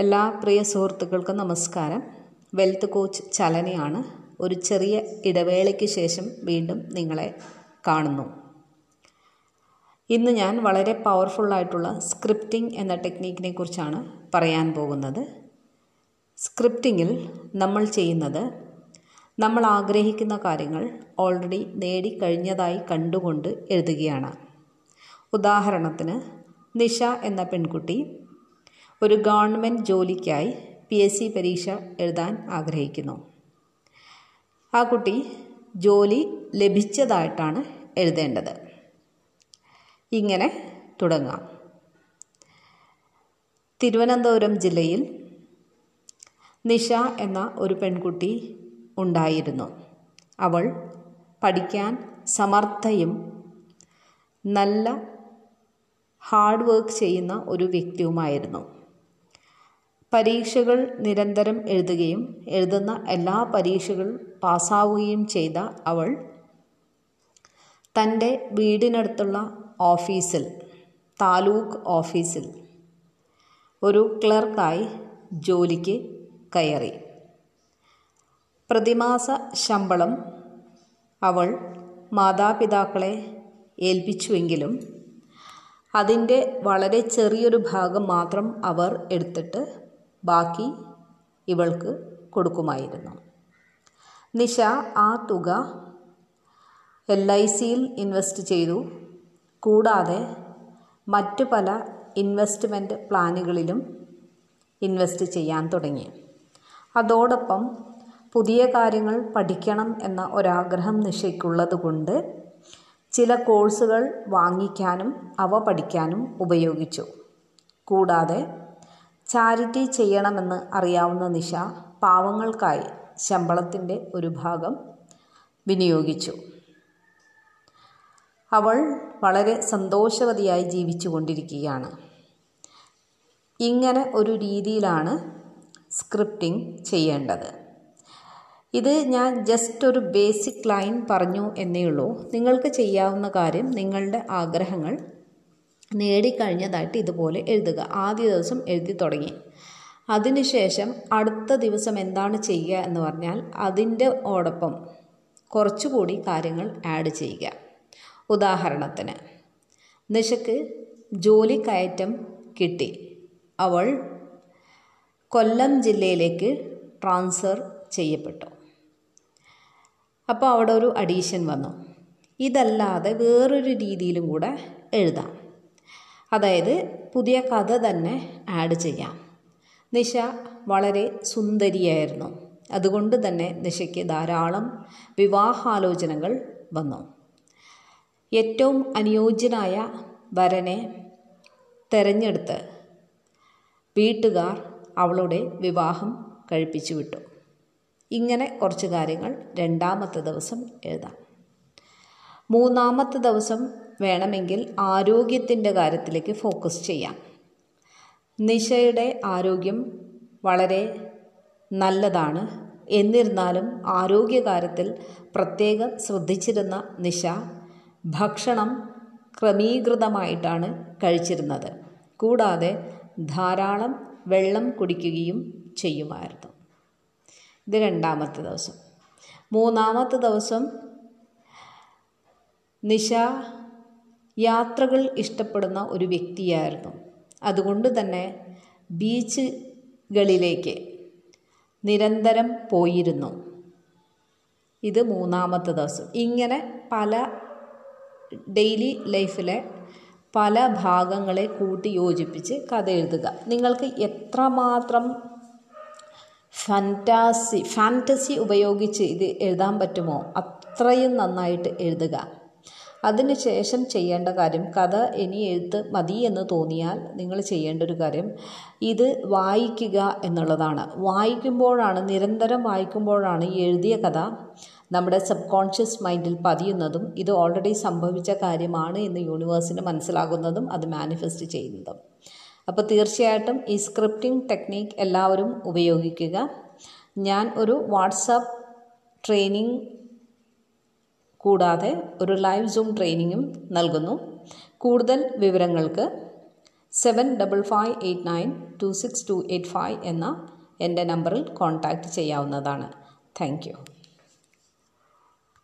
എല്ലാ പ്രിയ സുഹൃത്തുക്കൾക്കും നമസ്കാരം. വെൽത്ത് കോച്ച് ചലനയാണ്. ഒരു ചെറിയ ഇടവേളയ്ക്ക് ശേഷം വീണ്ടും നിങ്ങളെ കാണുന്നു. ഇന്ന് ഞാൻ വളരെ പവർഫുള്ളായിട്ടുള്ള സ്ക്രിപ്റ്റിംഗ് എന്ന ടെക്നീക്കിനെ കുറിച്ചാണ് പറയാൻ പോകുന്നത്. സ്ക്രിപ്റ്റിങ്ങിൽ നമ്മൾ ചെയ്യുന്നത് നമ്മൾ ആഗ്രഹിക്കുന്ന കാര്യങ്ങൾ ഓൾറെഡി നേടിക്കഴിഞ്ഞതായി കണ്ടുകൊണ്ട് എഴുതുകയാണ്. ഉദാഹരണത്തിന് നിഷ എന്ന പെൺകുട്ടി ഒരു ഗവൺമെന്റ് ജോലിക്കായി പി എസ് സി പരീക്ഷ എഴുതാൻ ആഗ്രഹിക്കുന്നു. ആ കുട്ടി ജോലി ലഭിച്ചതായിട്ടാണ് എഴുതേണ്ടത്. ഇങ്ങനെ തുടങ്ങാം. തിരുവനന്തപുരം ജില്ലയിൽ നിഷ എന്ന ഒരു പെൺകുട്ടി ഉണ്ടായിരുന്നു. അവൾ പഠിക്കാൻ സമർത്ഥയും നല്ല ഹാർഡ് വർക്ക് ചെയ്യുന്ന ഒരു വ്യക്തിയുമായിരുന്നു. പരീക്ഷകൾ നിരന്തരം എഴുതുകയും എഴുതുന്ന എല്ലാ പരീക്ഷകളും പാസ്സാവുകയും ചെയ്ത അവൾ തന്റെ വീടിനടുത്തുള്ള ഓഫീസിൽ താലൂക്ക് ഓഫീസിൽ ഒരു ക്ലർക്കായി ജോലിക്ക് കയറി. പ്രതിമാസ ശമ്പളം അവൾ മാതാപിതാക്കളെ ഏൽപ്പിച്ചുവെങ്കിലും അതിന്റെ വളരെ ചെറിയൊരു ഭാഗം മാത്രം അവർ എടുത്തിട്ട് ബാക്കി ഇവൾക്ക് കൊടുക്കുമായിരുന്നു. നിഷ ആ തുക എൽ ഐ സിയിൽ ഇൻവെസ്റ്റ് ചെയ്തു. കൂടാതെ മറ്റു പല ഇൻവെസ്റ്റ്മെന്റ് പ്ലാനുകളിലും ഇൻവെസ്റ്റ് ചെയ്യാൻ തുടങ്ങി. അതോടൊപ്പം പുതിയ കാര്യങ്ങൾ പഠിക്കണം എന്ന ഒരാഗ്രഹം നിഷയ്ക്കുള്ളത് കൊണ്ട് ചില കോഴ്സുകൾ വാങ്ങിക്കാനും അവ പഠിക്കാനും ഉപയോഗിച്ചു. കൂടാതെ ചാരിറ്റി ചെയ്യണമെന്ന് അറിയാവുന്ന നിഷ പാവങ്ങൾക്കായി ശമ്പളത്തിന്റെ ഒരു ഭാഗം വിനിയോഗിച്ചു. അവൾ വളരെ സന്തോഷവതിയായി ജീവിച്ചു കൊണ്ടിരിക്കുകയാണ് ഇങ്ങനെ ഒരു രീതിയിലാണ് സ്ക്രിപ്റ്റിംഗ് ചെയ്യേണ്ടത്. ഇത് ഞാൻ ജസ്റ്റ് ഒരു ബേസിക് ലൈൻ പറഞ്ഞു എന്നേ ഉള്ളൂ നിങ്ങൾക്ക് ചെയ്യാവുന്ന കാര്യം നിങ്ങളുടെ ആഗ്രഹങ്ങൾ നേടിക്കഴിഞ്ഞതായിട്ട് ഇതുപോലെ എഴുതുക. ആദ്യ ദിവസം എഴുതി തുടങ്ങി. അതിനുശേഷം അടുത്ത ദിവസം എന്താണ് ചെയ്യുക എന്ന് പറഞ്ഞാൽ അതിന്റെ ഓടൊപ്പം കുറച്ചുകൂടി കാര്യങ്ങൾ ആഡ് ചെയ്യുക. ഉദാഹരണത്തിന് നിഷക്ക് ജോലി കയറ്റം കിട്ടി. അവൾ കൊല്ലം ജില്ലയിലേക്ക് ട്രാൻസ്ഫർ ചെയ്യപ്പെട്ടു. അപ്പോൾ അവിടെ ഒരു അഡീഷൻ വന്നു. ഇതല്ലാതെ വേറൊരു രീതിയിലും കൂടെ എഴുതാം. അതായത് പുതിയ കഥ തന്നെ ആഡ് ചെയ്യാം. നിഷ വളരെ സുന്ദരിയായിരുന്നു. അതുകൊണ്ട് തന്നെ നിഷയ്ക്ക് ധാരാളം വിവാഹാലോചനകൾ വന്നു. ഏറ്റവും അനുയോജ്യനായ വരനെ തെരഞ്ഞെടുത്ത് വീട്ടുകാർ അവളുടെ വിവാഹം കഴിപ്പിച്ചു വിട്ടു. ഇങ്ങനെ കുറച്ച് കാര്യങ്ങൾ രണ്ടാമത്തെ ദിവസം എഴുതാം. മൂന്നാമത്തെ ദിവസം വേണമെങ്കിൽ ആരോഗ്യത്തിന്റെ കാര്യത്തിലേക്ക് ഫോക്കസ് ചെയ്യാം. നിശയുടെ ആരോഗ്യം വളരെ നല്ലതാണ്. എന്നിരുന്നാലും ആരോഗ്യകാര്യത്തിൽ പ്രത്യേകം ശ്രദ്ധിച്ചിരുന്ന നിശ ഭക്ഷണം ക്രമീകൃതമായിട്ടാണ് കഴിച്ചിരുന്നത്. കൂടാതെ ധാരാളം വെള്ളം കുടിക്കുകയും ചെയ്യുമായിരുന്നു. ഇത് രണ്ടാമത്തെ ദിവസം. മൂന്നാമത്തെ ദിവസം നിശ യാത്രകൾ ഇഷ്ടപ്പെടുന്ന ഒരു വ്യക്തിയായിരുന്നു. അതുകൊണ്ട് തന്നെ ബീച്ചുകളിലേക്ക് നിരന്തരം പോയിരുന്നു. ഇത് മൂന്നാമത്തെ ദിവസം. ഇങ്ങനെ പല ഡെയിലി ലൈഫിലെ പല ഭാഗങ്ങളെ കൂട്ടി യോജിപ്പിച്ച് കഥ എഴുതുക. നിങ്ങൾക്ക് എത്രമാത്രം ഫാന്റാസി ഫാന്റസി ഉപയോഗിച്ച് ഇത് എഴുതാൻ പറ്റുമോ? അത്രയും നന്നായിട്ട് എഴുതുക. അതിനുശേഷം ചെയ്യേണ്ട കാര്യം കഥ ഇനി എഴുത്ത് മതി എന്ന് തോന്നിയാൽ നിങ്ങൾ ചെയ്യേണ്ട ഒരു കാര്യം ഇത് വായിക്കുക എന്നുള്ളതാണ്. വായിക്കുമ്പോഴാണ് നിരന്തരം വായിക്കുമ്പോഴാണ് എഴുതിയ കഥ നമ്മുടെ സബ് കോൺഷ്യസ് മൈൻഡിൽ പതിയുന്നതും ഇത് ഓൾറെഡി സംഭവിച്ച കാര്യമാണ് എന്ന് യൂണിവേഴ്സിന് മനസ്സിലാകുന്നതും അത് മാനിഫെസ്റ്റ് ചെയ്യുന്നതും. അപ്പോൾ തീർച്ചയായിട്ടും ഈ സ്ക്രിപ്റ്റിംഗ് ടെക്നീക്ക് എല്ലാവരും ഉപയോഗിക്കുക. ഞാൻ ഒരു വാട്സാപ്പ് ട്രെയിനിങ് കൂടാതെ ഒരു ലൈവ് സൂം ട്രെയിനിങ്ങും നൽകുന്നു. കൂടുതൽ വിവരങ്ങൾക്ക് seven double five eight nine two six two eight five എന്ന എന്റെ നമ്പറിൽ കോൺടാക്റ്റ് ചെയ്യാവുന്നതാണ്. താങ്ക്